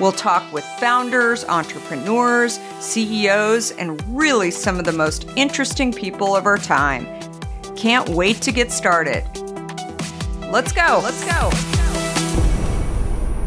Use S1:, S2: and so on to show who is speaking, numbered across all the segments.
S1: We'll talk with founders, entrepreneurs, CEOs, and really some of the most interesting people of our time. Can't wait to get started. Let's go. Let's go.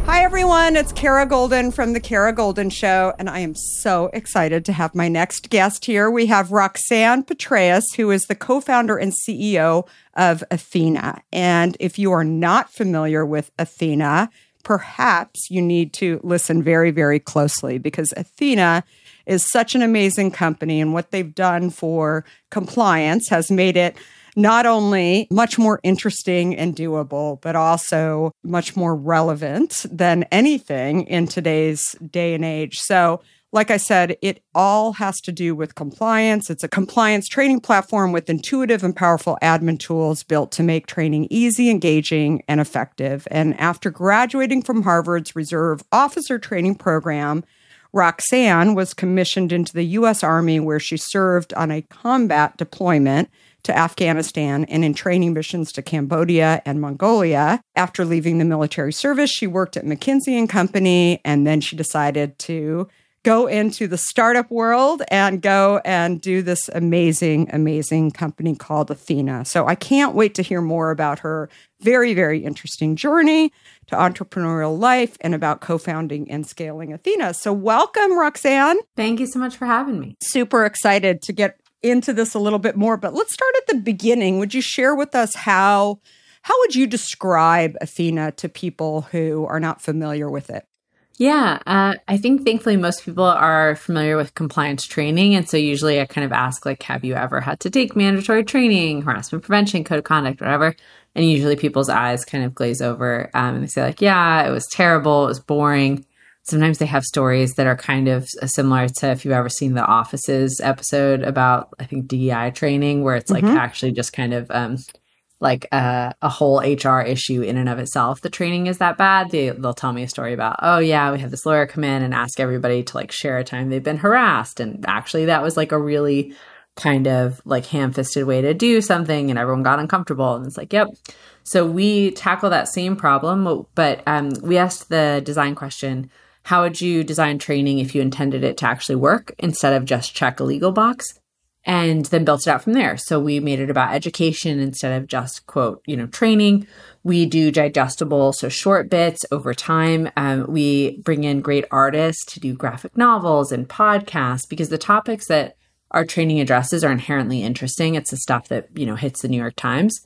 S1: Hi, everyone. It's Kara Goldin from The Kara Goldin Show, and I am so excited to have my next guest here. We have Roxanne Petraeus, who is the co founder and CEO of Ethena. And if you are not familiar with Ethena, perhaps you need to listen very, very closely because Ethena is such an amazing company, and what they've done for compliance has made it not only much more interesting and doable, but also much more relevant than anything in today's day and age. So, like I said, it all has to do with compliance. It's a compliance training platform with intuitive and powerful admin tools built to make training easy, engaging, and effective. And after graduating from Harvard's Reserve Officer Training Program, Roxanne was commissioned into the U.S. Army, where she served on a combat deployment to Afghanistan and in training missions to Cambodia and Mongolia. After leaving the military service, she worked at McKinsey and Company, and then she decided to go into the startup world and go and do this amazing, amazing company called Ethena. So I can't wait to hear more about her very, very interesting journey to entrepreneurial life and about co founding and scaling Ethena. So welcome, Roxanne.
S2: Thank you so much for having me.
S1: Super excited to get into this a little bit more, but let's start at the beginning. Would you share with us how how would you describe Ethena to people who are not familiar with it?
S2: Yeah, uh, I think thankfully most people are familiar with compliance training. And so usually I kind of ask, like, have you ever had to take mandatory training, harassment prevention, code of conduct, whatever? And usually people's eyes kind of glaze over um, and they say, like, yeah, it was terrible, it was boring. Sometimes they have stories that are kind of similar to if you've ever seen the Offices episode about, I think, DEI training, where it's like mm-hmm. actually just kind of um, like a, a, whole HR issue in and of itself. The training is that bad. They, they'll tell me a story about, oh, yeah, we have this lawyer come in and ask everybody to like share a time they've been harassed. And actually, that was like a really kind of like ham fisted way to do something, and everyone got uncomfortable. And it's like, yep. So we tackle that same problem, but um, we asked the design question how would you design training if you intended it to actually work instead of just check a legal box? And then built it out from there. So we made it about education instead of just quote, you know, training. We do digestible, so short bits over time. Um, we bring in great artists to do graphic novels and podcasts because the topics that our training addresses are inherently interesting. It's the stuff that, you know, hits the New York Times.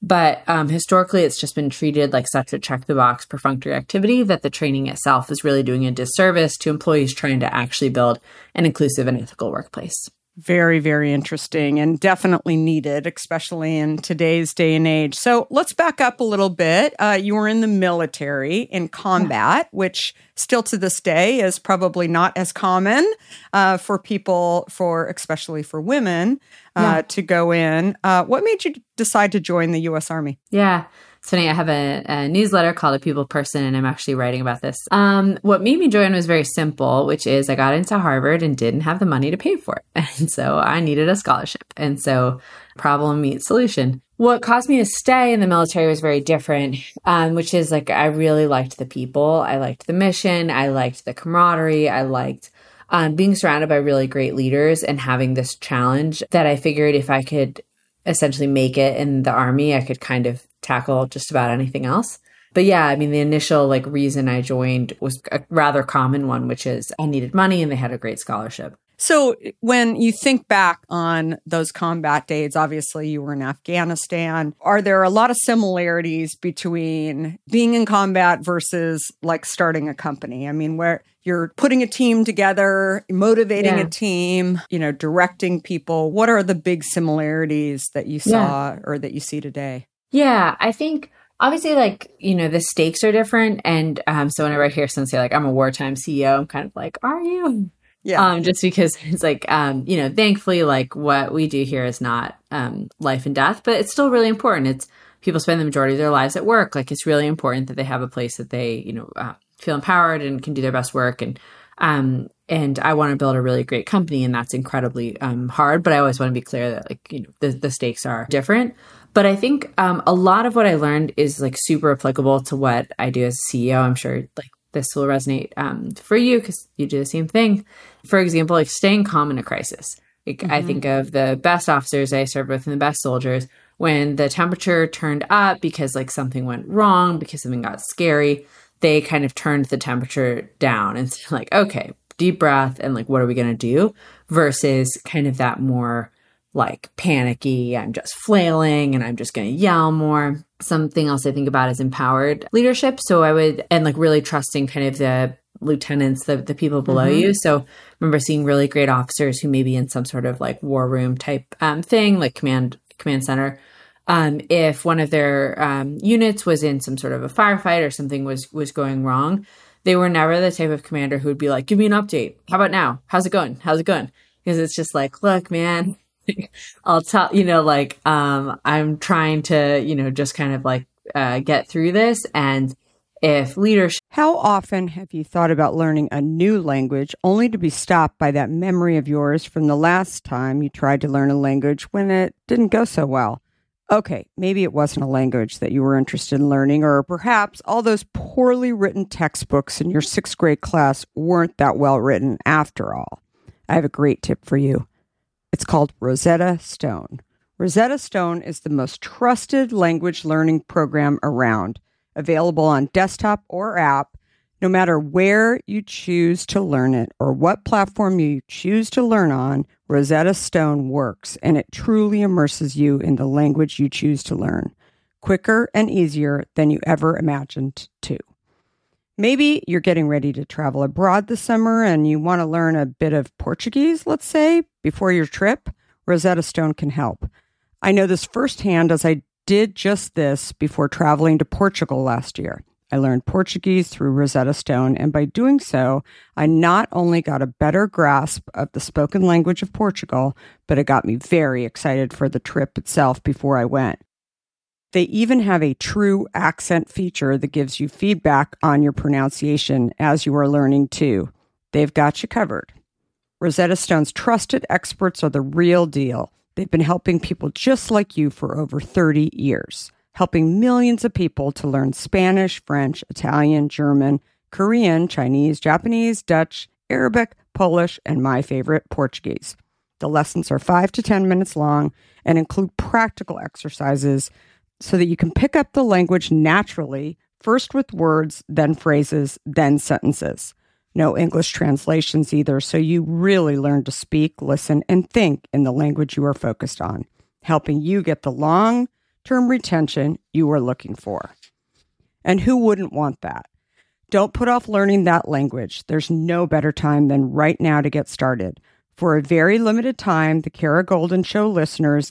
S2: But um, historically, it's just been treated like such a check the box perfunctory activity that the training itself is really doing a disservice to employees trying to actually build an inclusive and ethical workplace.
S1: Very, very interesting and definitely needed, especially in today's day and age. So let's back up a little bit. Uh, you were in the military in combat, which still to this day is probably not as common uh, for people, for especially for women, uh, yeah. to go in. Uh, what made you decide to join the U.S. Army?
S2: Yeah. Funny, I have a, a, newsletter called A People Person, and I'm actually writing about this. Um, what made me join was very simple, which is I got into Harvard and didn't have the money to pay for it. And so I needed a scholarship. And so problem meets solution. What caused me to stay in the military was very different, um, which is like I really liked the people. I liked the mission. I liked the camaraderie. I liked um, being surrounded by really great leaders and having this challenge that I figured if I could essentially make it in the army, I could kind of tackle just about anything else. But yeah, I mean, the initial like reason I joined was a rather common one, which is I needed money and they had a great scholarship.
S1: So when you think back on those combat days, obviously you were in Afghanistan. Are there a lot of similarities between being in combat versus like starting a company? I mean, where you're putting a team together, motivating
S2: Yeah.
S1: a team, you know, directing people. What are the big similarities that you saw or that you see today?
S2: Yeah, I think obviously like, you know, the stakes are different. And um, so whenever I hear someone say like I'm a wartime CEO, I'm kind of like, are you?
S1: Yeah.
S2: Um, just because it's like, um, you know, thankfully, like what we do here is not um, life and death, but it's still really important. It's people spend the majority of their lives at work. Like it's really important that they have a place that they, you know, uh, feel empowered and can do their best work. And um, and I want to build a really great company, and that's incredibly um, hard. But I always want to be clear that like you know the, the stakes are different. But I think um, a lot of what I learned is like super applicable to what I do as a CEO. I'm sure like this will resonate um, for you because you do the same thing. For example, like staying calm in a crisis. Like I think of the best officers I served with and the best soldiers when the temperature turned up because like something went wrong because something got scary. They kind of turned the temperature down and said like, okay, deep breath and like, what are we gonna do? Versus kind of that more like panicky, I'm just flailing and I'm just going to yell more. Something else I think about is empowered leadership. So I would, and like really trusting kind of the lieutenants, the, the people below you. So I remember seeing really great officers who may be in some sort of like war room type um, thing, like command, command center. Um, if one of their um, units was in some sort of a firefight or something was was going wrong, they were never the type of commander who would be like, "Give me an update. How about now? How's it going? How's it going?" Because it's just like, "Look, man, I'll tell you know, like, um, I'm trying to, you know, just kind of like uh, get through this, and if leadership
S1: How often have you thought about learning a new language only to be stopped by that memory of yours from the last time you tried to learn a language when it didn't go so well? Okay, maybe it wasn't a language that you were interested in learning, or perhaps all those poorly written textbooks in your sixth grade class weren't that well written after all. I have a great tip for you. It's called Rosetta Stone. Rosetta Stone is the most trusted language learning program around, available on desktop or app, no matter where you choose to learn it or what platform you choose to learn on. Rosetta Stone works and it truly immerses you in the language you choose to learn, quicker and easier than you ever imagined to. Maybe you're getting ready to travel abroad this summer and you want to learn a bit of Portuguese, let's say, before your trip. Rosetta Stone can help. I know this firsthand as I did just this before traveling to Portugal last year. I learned Portuguese through Rosetta Stone, and by doing so, I not only got a better grasp of the spoken language of Portugal, but it got me very excited for the trip itself before I went. They even have a true accent feature that gives you feedback on your pronunciation as you are learning too. They've got you covered. Rosetta Stone's trusted experts are the real deal. They've been helping people just like you for over 30 years, helping millions of people to learn Spanish, French, Italian, German, Korean, Chinese, Japanese, Dutch, Arabic, Polish, and my favorite, Portuguese. The lessons are five to 10 minutes long and include practical exercises so that you can pick up the language naturally, first with words, then phrases, then sentences. No English translations either, so you really learn to speak, listen, and think in the language you are focused on, helping you get the long term retention you are looking for. And who wouldn't want that? Don't put off learning that language. There's no better time than right now to get started. For a very limited time, the Kara Goldin Show listeners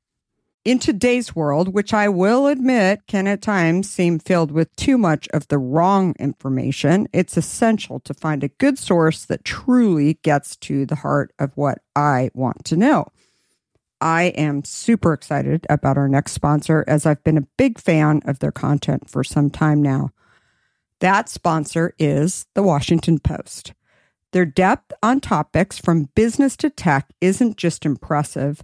S1: In today's world, which I will admit can at times seem filled with too much of the wrong information, it's essential to find a good source that truly gets to the heart of what I want to know. I am super excited about our next sponsor as I've been a big fan of their content for some time now. That sponsor is the Washington Post. Their depth on topics from business to tech isn't just impressive,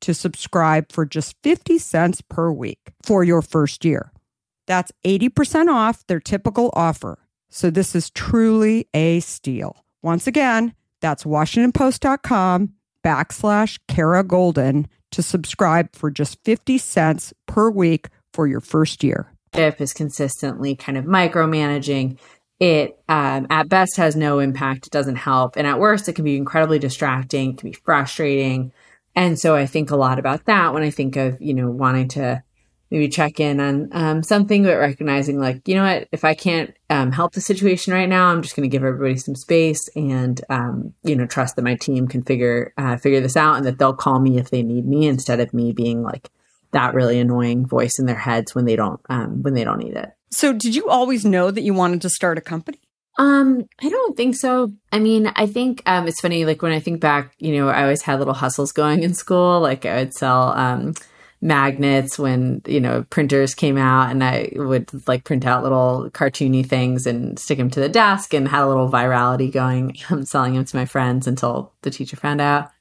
S1: to subscribe for just 50 cents per week for your first year. That's 80% off their typical offer. So this is truly a steal. Once again, that's washingtonpost.com backslash Kara Goldin to subscribe for just 50 cents per week for your first year.
S2: Is consistently kind of micromanaging, it um, at best has no impact, it doesn't help. And at worst, it can be incredibly distracting, it can be frustrating. And so I think a lot about that when I think of, you know, wanting to maybe check in on um, something, but recognizing like, you know what, if I can't um, help the situation right now, I'm just going to give everybody some space and, um, you know, trust that my team can figure, uh, figure this out and that they'll call me if they need me instead of me being like that really annoying voice in their heads when they don't, um, when they don't need it.
S1: So did you always know that you wanted to start a company?
S2: Um, I don't think so. I mean, I think um, it's funny. Like when I think back, you know, I always had little hustles going in school. Like I would sell um, magnets when you know printers came out and i would like print out little cartoony things and stick them to the desk and had a little virality going selling them to my friends until the teacher found out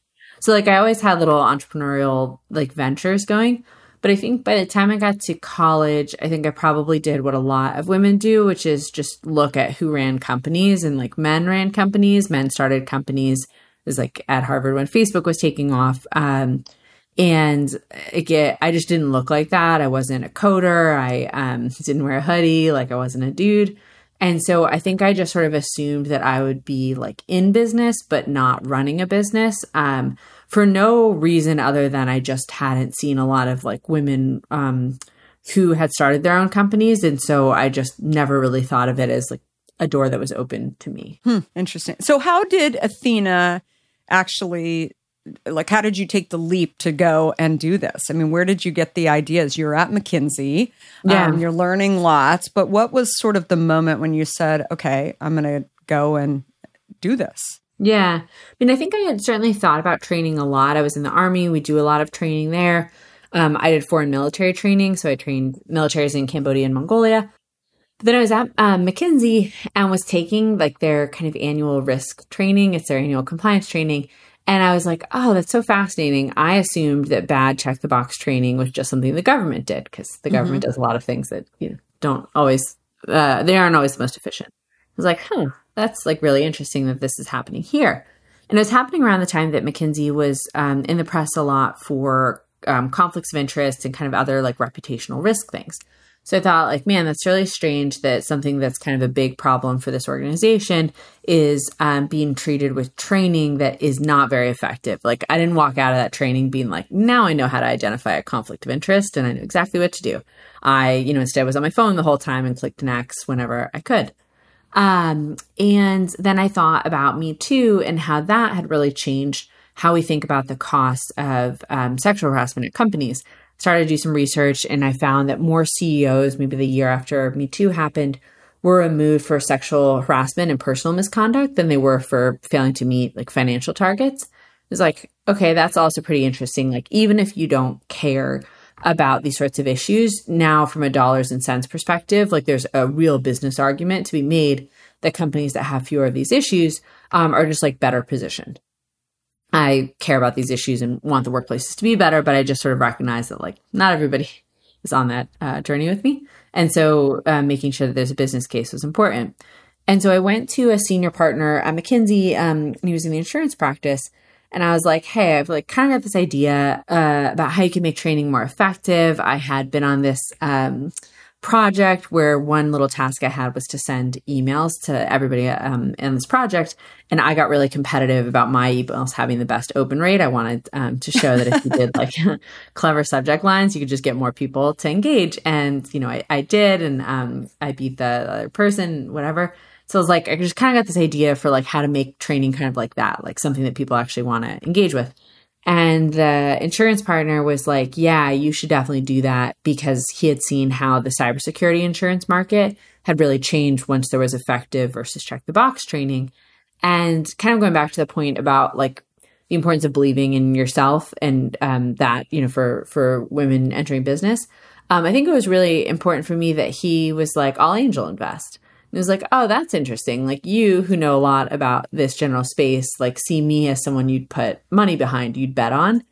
S2: so like i always had little entrepreneurial like ventures going but i think by the time i got to college i think i probably did what a lot of women do which is just look at who ran companies and like men ran companies men started companies it was like at harvard when facebook was taking off um, and again, I just didn't look like that. I wasn't a coder. I um, didn't wear a hoodie. Like I wasn't a dude. And so I think I just sort of assumed that I would be like in business, but not running a business um, for no reason other than I just hadn't seen a lot of like women um, who had started their own companies. And so I just never really thought of it as like a door that was open to me.
S1: Hmm, interesting. So, how did Ethena actually like how did you take the leap to go and do this i mean where did you get the ideas you're at mckinsey yeah. Um, you're learning lots but what was sort of the moment when you said okay i'm going to go and do this
S2: yeah i mean i think i had certainly thought about training a lot i was in the army we do a lot of training there um, i did foreign military training so i trained militaries in cambodia and mongolia but then I was at um, McKinsey and was taking like their kind of annual risk training. It's their annual compliance training. And I was like, oh, that's so fascinating. I assumed that bad check the box training was just something the government did because the government mm-hmm. does a lot of things that you know, don't always, uh, they aren't always the most efficient. I was like, huh, that's like really interesting that this is happening here. And it was happening around the time that McKinsey was um, in the press a lot for um, conflicts of interest and kind of other like reputational risk things. So I thought, like, man, that's really strange that something that's kind of a big problem for this organization is um, being treated with training that is not very effective. Like, I didn't walk out of that training being like, now I know how to identify a conflict of interest and I knew exactly what to do. I, you know, instead was on my phone the whole time and clicked next whenever I could. Um, and then I thought about Me Too and how that had really changed how we think about the cost of um, sexual harassment at companies. Started to do some research, and I found that more CEOs, maybe the year after Me Too happened, were removed for sexual harassment and personal misconduct than they were for failing to meet like financial targets. It's like, okay, that's also pretty interesting. Like, even if you don't care about these sorts of issues, now from a dollars and cents perspective, like there's a real business argument to be made that companies that have fewer of these issues um, are just like better positioned. I care about these issues and want the workplaces to be better, but I just sort of recognize that like not everybody is on that uh, journey with me. And so uh, making sure that there's a business case was important. And so I went to a senior partner at McKinsey, um, he was in the insurance practice. And I was like, hey, I've like kind of got this idea uh, about how you can make training more effective. I had been on this um, project where one little task I had was to send emails to everybody um, in this project. And I got really competitive about my emails having the best open rate. I wanted um, to show that if you did like clever subject lines, you could just get more people to engage. And, you know, I, I did, and um, I beat the other person, whatever. So I was like, I just kind of got this idea for like how to make training kind of like that, like something that people actually want to engage with. And the insurance partner was like, yeah, you should definitely do that because he had seen how the cybersecurity insurance market had really changed once there was effective versus check the box training. And kind of going back to the point about like the importance of believing in yourself and um, that, you know, for, for women entering business, um, I think it was really important for me that he was like, I'll angel invest. It was like, oh, that's interesting. Like you who know a lot about this general space, like see me as someone you'd put money behind, you'd bet on.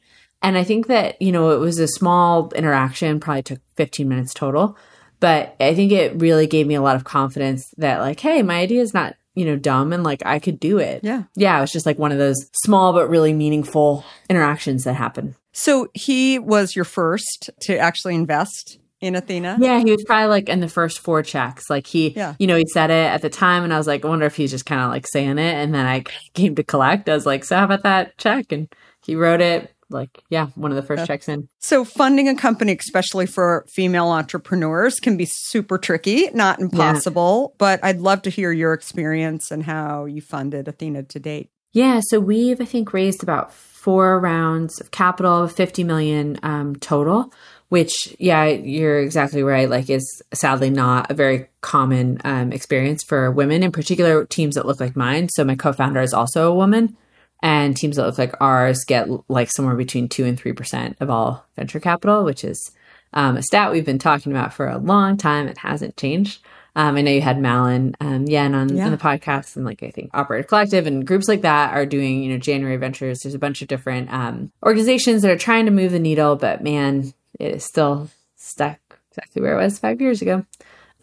S2: And I think that, you know, it was a small interaction, probably took 15 minutes total. But I think it really gave me a lot of confidence that, like, hey, my idea is not, you know, dumb and like I could do it.
S1: Yeah.
S2: Yeah. It was just like one of those small but really meaningful interactions that happen.
S1: So he was your first to actually invest in Ethena?
S2: Yeah, he was probably like in the first four checks. Like he,
S1: yeah.
S2: you know, he said it at the time, and I was like, I wonder if he's just kind of like saying it. And then I came to collect. I was like, so how about that check? And he wrote it. Like, yeah, one of the first yeah. checks in.
S1: So, funding a company, especially for female entrepreneurs, can be super tricky, not impossible. Yeah. But I'd love to hear your experience and how you funded Ethena to date.
S2: Yeah, so we've, I think, raised about four rounds of capital, 50 million um, total which yeah you're exactly right like is sadly not a very common um, experience for women in particular teams that look like mine so my co-founder is also a woman and teams that look like ours get like somewhere between 2 and 3% of all venture capital which is um, a stat we've been talking about for a long time it hasn't changed um, I know you had Mallun um, Yen on, yeah. on, the podcast, and like I think Operator Collective and groups like that are doing, you know, January Ventures. There's a bunch of different um, organizations that are trying to move the needle, but man, it is still stuck exactly where it was five years ago.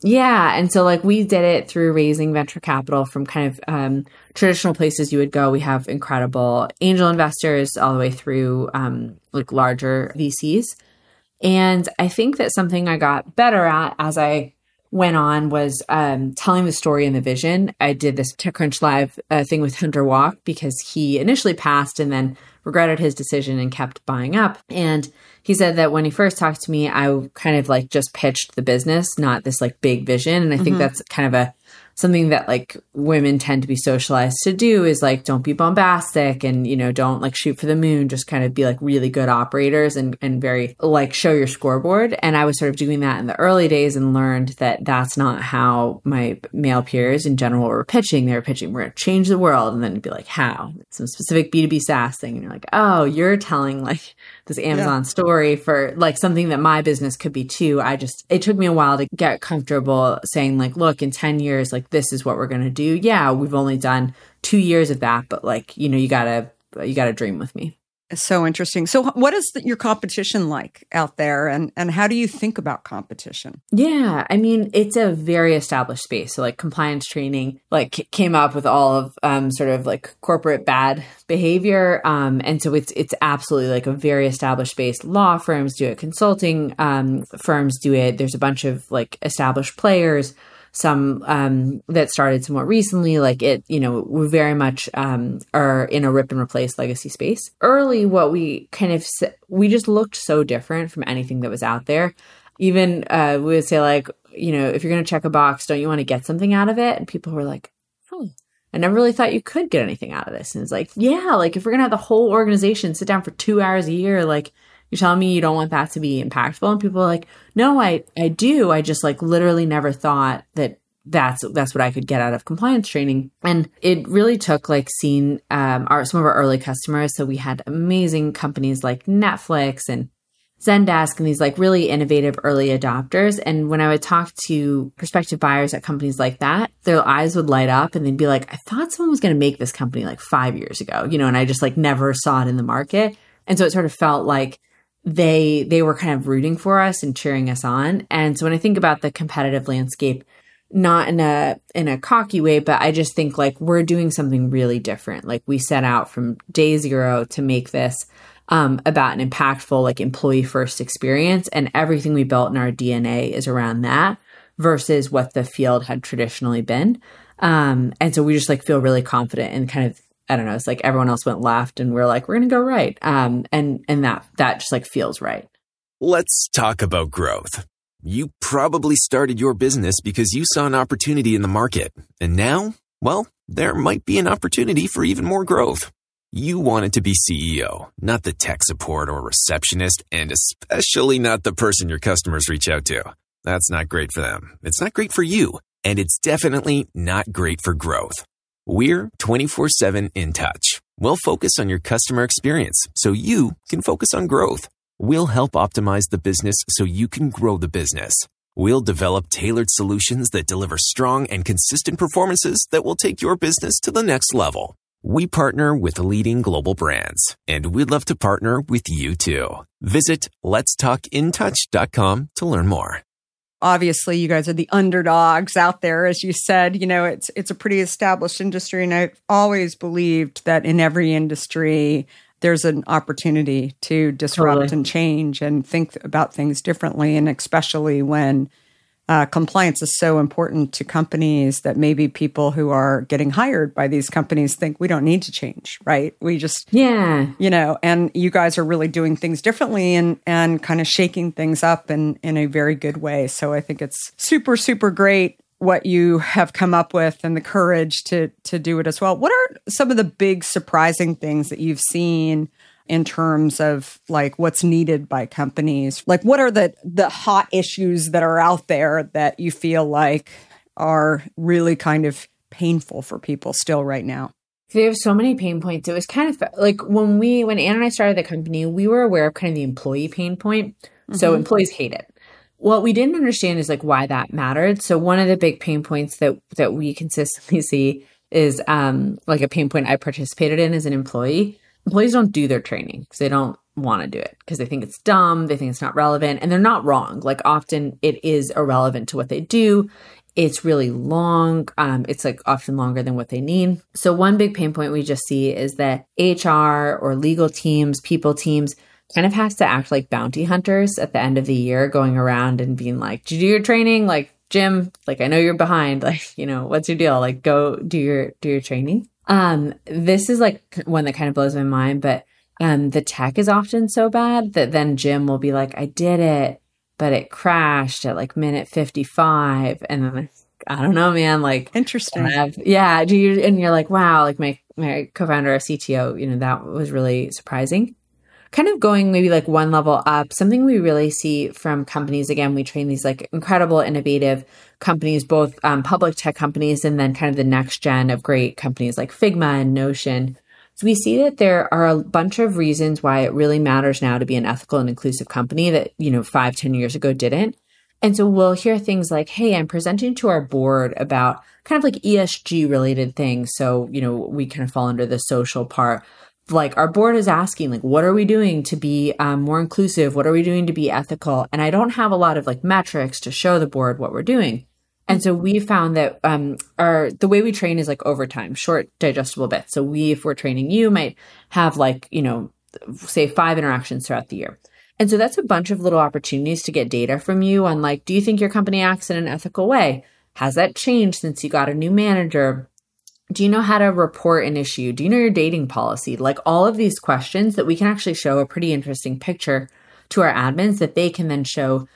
S2: Yeah. And so, like, we did it through raising venture capital from kind of um, traditional places you would go. We have incredible angel investors all the way through um, like larger VCs. And I think that something I got better at as I went on was um, telling the story and the vision. I did this TechCrunch Live uh, thing with Hunter Walk because he initially passed and then regretted his decision and kept buying up. And he said that when he first talked to me, I kind of like just pitched the business, not this like big vision. And I think mm-hmm. that's kind of a something that like women tend to be socialized to do is like don't be bombastic and you know don't like shoot for the moon. Just kind of be like really good operators and and very like show your scoreboard. And i was sort of doing that in the early days and learned that that's not how my male peers in general were pitching. They were pitching we're going to change the world. And then be like how? Some specific b2b saas thing. And you're like oh you're telling like this amazon yeah. story for like something that my business could be too i just it took me a while to get comfortable saying like look in 10 years like this is what we're going to do. Yeah, we've only done 2 years of that, but like, you know, you got to you got to dream with me.
S1: So interesting. So, what is the, your competition like out there, and and how do you think about competition?
S2: Yeah, I mean, it's a very established space. So, like compliance training, like came up with all of um, sort of like corporate bad behavior, um, and so it's it's absolutely like a very established space. Law firms do it, consulting um, firms do it. There's a bunch of like established players some um, that started somewhat recently. Like it, you know, we very much um, are in a rip and replace legacy space. Early, what we kind of we just looked so different from anything that was out there. Even uh, we would say like, you know, if you're going to check a box, don't you want to get something out of it? And people were like, oh, I never really thought you could get anything out of this. And it's like, yeah, like if we're gonna have the whole organization sit down for two hours a year, like you're telling me you don't want that to be impactful. And people are like, no, I, I do. I just like literally never thought that that's that's what I could get out of compliance training. And it really took like seeing um, our some of our early customers. So we had amazing companies like Netflix and Zendesk and these like really innovative early adopters. And when I would talk to prospective buyers at companies like that, their eyes would light up and they'd be like, I thought someone was going to make this company like five years ago, you know, and I just like never saw it in the market. And so it sort of felt like they they were kind of rooting for us and cheering us on. And so when I think about the competitive landscape, not in a in a cocky way, but I just think like we're doing something really different. Like we set out from day zero to make this um, about an impactful like employee first experience, and everything we built in our DNA is around that versus what the field had traditionally been. Um, and so we just like feel really confident and kind of I don't know. It's like everyone else went left, and we're like we're gonna go right. Um, and and that that just like feels right.
S3: Let's talk about growth. You probably started your business because you saw an opportunity in the market. And now, well, there might be an opportunity for even more growth. You wanted to be CEO, not the tech support or receptionist, and especially not the person your customers reach out to. That's not great for them. It's not great for you. And it's definitely not great for growth. We're 24 7 in touch. We'll focus on your customer experience so you can focus on growth. We'll help optimize the business so you can grow the business. We'll develop tailored solutions that deliver strong and consistent performances that will take your business to the next level. We partner with leading global brands, and we'd love to partner with you too. Visit letstalkintouch.com to learn more.
S1: Obviously, you guys are the underdogs out there, as you said. You know, it's it's a pretty established industry, and I've always believed that in every industry, there's an opportunity to disrupt totally. and change and think about things differently. And especially when uh, compliance is so important to companies that maybe people who are getting hired by these companies think we don't need to change, right? We just,
S2: yeah,
S1: you know, and you guys are really doing things differently and, and kind of shaking things up in, in a very good way. So I think it's super, super great what you have come up with and the courage to to do it as well. What are some of the big surprising things that you've seen in terms of like what's needed by companies? Like what are the the hot issues that are out there that you feel like are really kind of painful for people still right now?
S2: They have so many pain points. It was kind of like when we when Anne and I started the company, we were aware of kind of the employee pain point. So mm-hmm. employees hate it what we didn't understand is like why that mattered. So one of the big pain points that that we consistently see is um like a pain point I participated in as an employee. Employees don't do their training because they don't want to do it because they think it's dumb, they think it's not relevant, and they're not wrong. Like often it is irrelevant to what they do. It's really long. Um, it's like often longer than what they need. So one big pain point we just see is that HR or legal teams, people teams, kind of has to act like bounty hunters at the end of the year, going around and being like, Did you do your training? Like, Jim, like I know you're behind. Like, you know, what's your deal? Like go do your do your training. Um, this is like one that kind of blows my mind, but um the tech is often so bad that then Jim will be like, I did it, but it crashed at like minute 55. And then I don't know, man, like
S1: interesting.
S2: Have, yeah. Do you and you're like, wow, like my my co-founder, of CTO, you know, that was really surprising kind of going maybe like one level up, something we really see from companies. Again, we train these like incredible, innovative companies, both um, public tech companies and then kind of the next gen of great companies like Figma and Notion. So we see that there are a bunch of reasons why it really matters now to be an ethical and inclusive company that, you know, five, ten years ago didn't. And so we'll hear things like, hey, I'm presenting to our board about kind of like ESG related things. So, you know, we kind of fall under the social part like our board is asking like what are we doing to be um, more inclusive what are we doing to be ethical and i don't have a lot of like metrics to show the board what we're doing and so we found that um, our the way we train is like overtime short digestible bits so we if we're training you might have like you know say five interactions throughout the year and so that's a bunch of little opportunities to get data from you on like do you think your company acts in an ethical way has that changed since you got a new manager do you know how to report an issue? Do you know your dating policy? Like all of these questions that we can actually show a pretty interesting picture to our admins that they can then show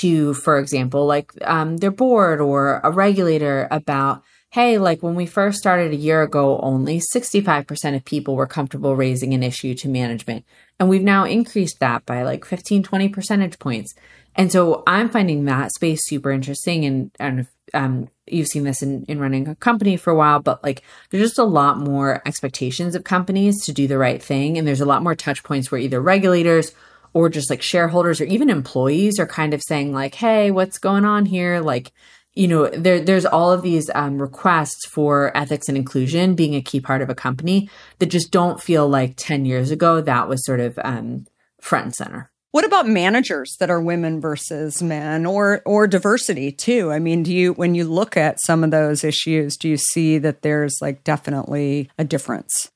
S2: to, for example, like um, their board or a regulator about, hey, like when we first started a year ago, only 65% of people were comfortable raising an issue to management. And we've now increased that by like 15, 20 percentage points. And so I'm finding that space super interesting. And, and um, you've seen this in, in running a company for a while, but like there's just a lot more expectations of companies to do the right thing. And there's a lot more touch points where either regulators or just like shareholders or even employees are kind of saying like, hey, what's going on here? Like, you know, there, there's all of these um, requests for ethics and inclusion being a key part of a company that just don't feel like 10 years ago that was sort of um, front and center.
S1: What about managers that are women versus men or or diversity too? I mean, do you when you look at some of those issues, do you see that there's like definitely a difference?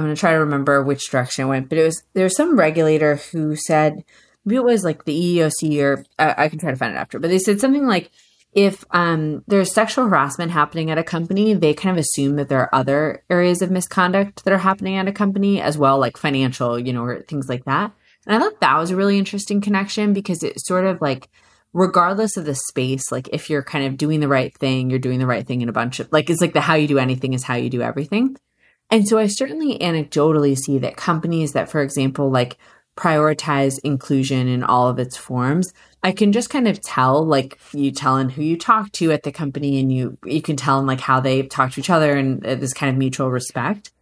S2: I'm going to try to remember which direction it went, but it was there's some regulator who said maybe it was like the EEOC or I, I can try to find it after, but they said something like if um, there's sexual harassment happening at a company, they kind of assume that there are other areas of misconduct that are happening at a company as well, like financial, you know, or things like that. And I thought that was a really interesting connection because it's sort of like, regardless of the space, like if you're kind of doing the right thing, you're doing the right thing in a bunch of like, it's like the how you do anything is how you do everything. And so I certainly anecdotally see that companies that, for example, like prioritize inclusion in all of its forms, I can just kind of tell, like you tell in who you talk to at the company and you, you can tell in like how they talk to each other and uh, this kind of mutual respect.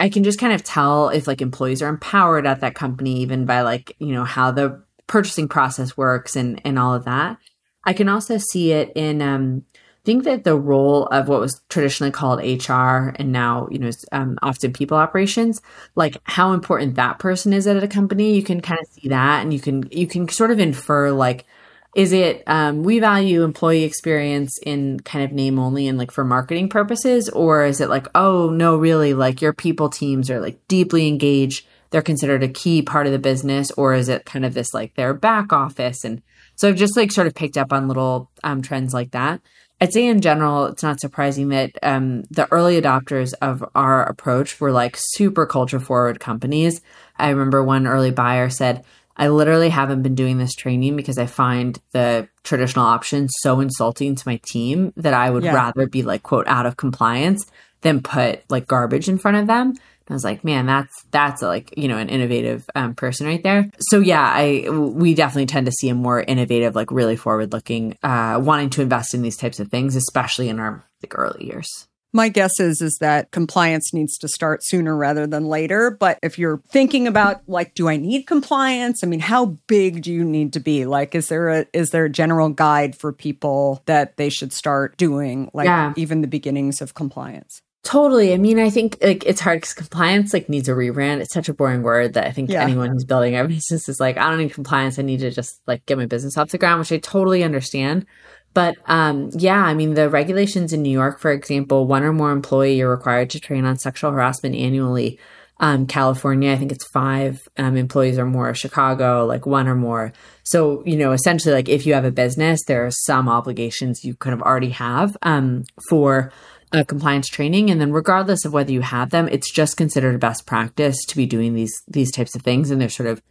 S2: I can just kind of tell if like employees are empowered at that company, even by like, you know, how the purchasing process works and, and all of that. I can also see it in, um, think that the role of what was traditionally called HR and now, you know, um, often people operations, like how important that person is at a company, you can kind of see that and you can, you can sort of infer like, is it um, we value employee experience in kind of name only and like for marketing purposes or is it like oh no really like your people teams are like deeply engaged they're considered a key part of the business or is it kind of this like their back office? And so i've just like sort of picked up on little um, trends like that I'd say in general, it's not surprising that um, the early adopters of our approach were like super culture forward companies. I remember one early buyer said, I literally haven't been doing this training because I find the traditional option so insulting to my team that I would yeah. rather be like, quote, out of compliance than put like garbage in front of them. I was like, man, that's that's a, like you know an innovative um, person right there. So yeah, I we definitely tend to see a more innovative, like really forward looking, uh, wanting to invest in these types of things, especially in our like early years.
S1: My guess is is that compliance needs to start sooner rather than later. But if you're thinking about like, do I need compliance? I mean, how big do you need to be? Like, is there a is there a general guide for people that they should start doing, like yeah. even the beginnings of compliance?
S2: Totally. I mean, I think like it's hard because compliance like needs a rebrand. It's such a boring word that I think yeah. anyone who's building a business is like, I don't need compliance. I need to just like get my business off the ground, which I totally understand. But um, yeah, I mean, the regulations in New York, for example, one or more employee you're required to train on sexual harassment annually. Um, California, I think it's five um, employees or more. Chicago, like one or more. So, you know, essentially, like if you have a business, there are some obligations you kind of already have um, for uh, compliance training. And then regardless of whether you have them it's just considered a best practice to be doing these these types of things. And they're sort of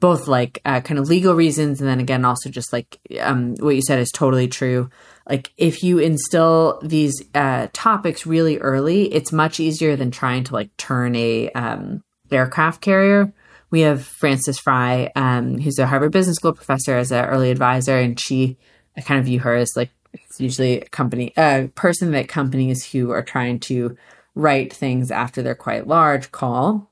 S2: both like uh, kind of legal reasons and then again also just like um, what you said is totally true. Like if you instill these uh, topics really early it's much easier than trying to like turn a um, aircraft carrier. We have frances frei um, who's a harvard business school professor as an early advisor. And she i kind of view her as like it's usually a company, a person that companies who are trying to write things after they're quite large call.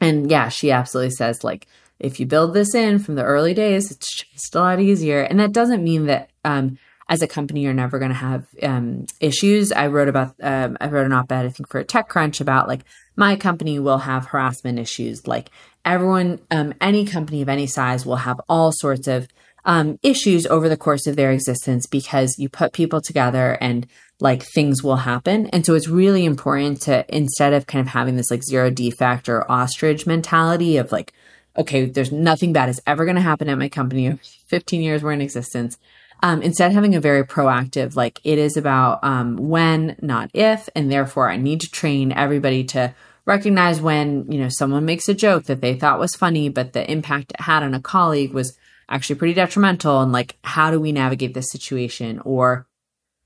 S2: And yeah, she absolutely says like, if you build this in from the early days, it's just a lot easier. And that doesn't mean that um, as a company you're never going to have um, issues. I wrote about um, I wrote an op-ed I think for TechCrunch about like my company will have harassment issues. Like everyone, um, any company of any size will have all sorts of um, issues over the course of their existence because you put people together and like things will happen. And so it's really important to, instead of kind of having this like zero defect or ostrich mentality of like, okay, there's nothing bad is ever going to happen at my company. 15 years we're in existence. Um, instead having a very proactive, like it is about um, when, not if, and therefore I need to train everybody to recognize when, you know, someone makes a joke that they thought was funny, but the impact it had on a colleague was actually pretty detrimental and like how do we navigate this situation or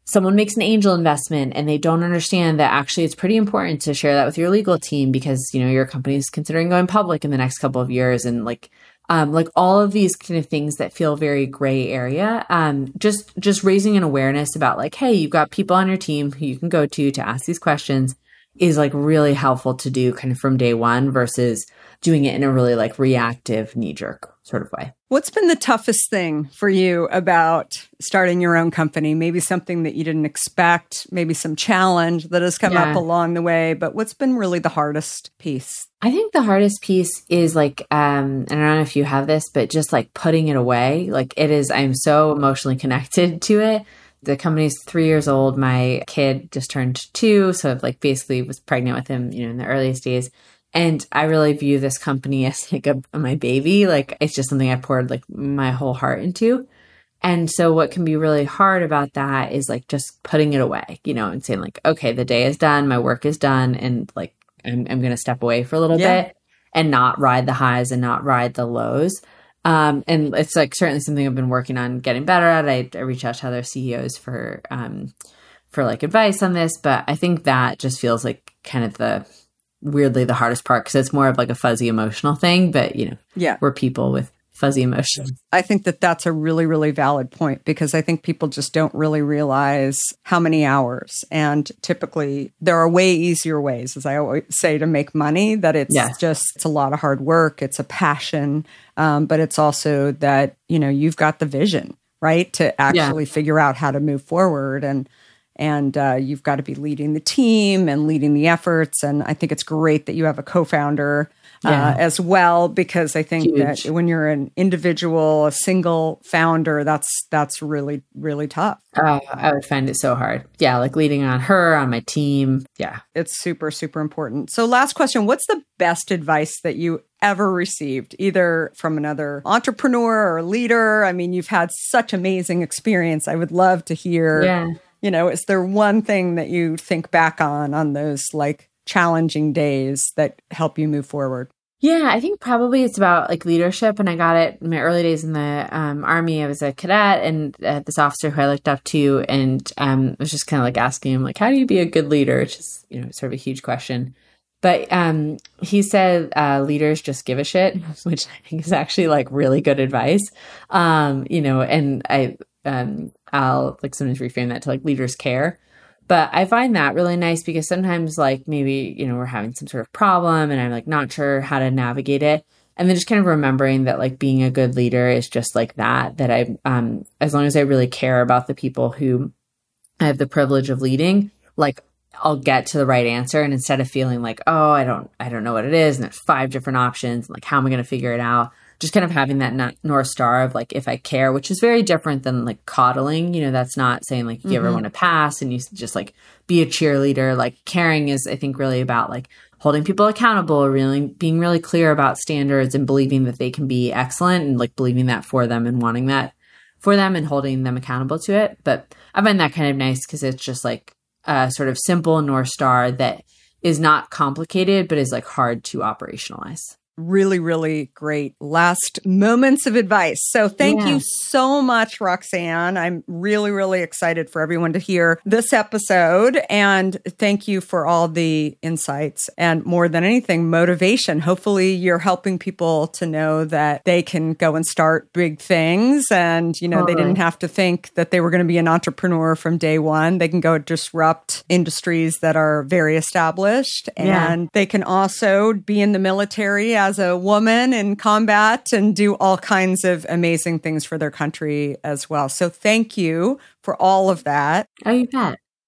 S2: someone makes an angel investment and they don't understand that actually it's pretty important to share that with your legal team because you know your company is considering going public in the next couple of years and like um, like all of these kind of things that feel very gray area um, just just raising an awareness about like hey you've got people on your team who you can go to to ask these questions is like really helpful to do kind of from day one versus doing it in a really like reactive knee jerk sort of way.
S1: What's been the toughest thing for you about starting your own company? Maybe something that you didn't expect, maybe some challenge that has come yeah. up along the way, but what's been really the hardest piece?
S2: I think the hardest piece is like, um, I don't know if you have this, but just like putting it away. Like it is, I'm so emotionally connected to it. The company's three years old. My kid just turned two. So I've like basically was pregnant with him, you know, in the earliest days. And I really view this company as like a, my baby. Like it's just something I poured like my whole heart into. And so what can be really hard about that is like just putting it away, you know, and saying like, okay, the day is done, my work is done, and like I'm, I'm going to step away for a little yeah. bit and not ride the highs and not ride the lows. Um, and it's like certainly something I've been working on getting better at. I, I reach out to other CEOs for um, for like advice on this, but I think that just feels like kind of the weirdly the hardest part because it's more of like a fuzzy emotional thing. But you know,
S1: yeah,
S2: we're people with fuzzy emotions.
S1: I think that that's a really, really valid point because I think people just don't really realize how many hours. And typically, there are way easier ways, as I always say, to make money. That it's yeah. just it's a lot of hard work, it's a passion, um, but it's also that you know you've got the vision, right, to actually yeah. figure out how to move forward and and uh, you've got to be leading the team and leading the efforts. And I think it's great that you have a co-founder uh, as well because I think Huge. that when you're an individual, a single founder, that's that's really really tough.
S2: Uh, I would find it so hard. Yeah, like leading on her on my team. Yeah,
S1: it's super super important. So, last question: What's the best advice that you ever received, either from another entrepreneur or leader? I mean, you've had such amazing experience. I would love to hear.
S2: Yeah
S1: you know, is there one thing that you think back on on those like challenging days that help you move forward?
S2: Yeah, I think probably it's about like leadership. And I got it in my early days in the um, army. I was a cadet and uh, this officer who I looked up to, and um, was just kind of like asking him, like, how do you be a good leader? Which is, you know, sort of a huge question. But um, he said uh, leaders just give a shit, which I think is actually like really good advice. Um, you know, and I um, I'll like sometimes reframe that to like leaders care. But I find that really nice because sometimes like maybe, you know, we're having some sort of problem and I'm like not sure how to navigate it. And then just kind of remembering that like being a good leader is just like that, that I, um, as long as I really care about the people who I have the privilege of leading, like I'll get to the right answer. And instead of feeling like, oh, I don't, I don't know what it is. And there's five different options. Like, how am I going to figure it out? Just kind of having that north star of like if I care, which is very different than like coddling. You know, that's not saying like if you mm-hmm. ever want to pass and you just like be a cheerleader. Like caring is, I think, really about like holding people accountable, really being really clear about standards and believing that they can be excellent and like believing that for them and wanting that for them and holding them accountable to it. But I find that kind of nice because it's just like a sort of simple north star that is not complicated but is like hard to operationalize
S1: really, really great last moments of advice. So thank yeah. you so much, Roxanne. I'm really, really excited for everyone to hear this episode. And thank you for all the insights and more than anything, motivation. Hopefully, you're helping people to know that they can go and start big things. And, you know, uh-huh. they didn't have to think that they were going to be an entrepreneur from day one. They can go disrupt industries that are very established. And they can also be in the military as a woman in combat and do all kinds of amazing things for their country as well. So thank you for all of that.
S2: Oh, you bet.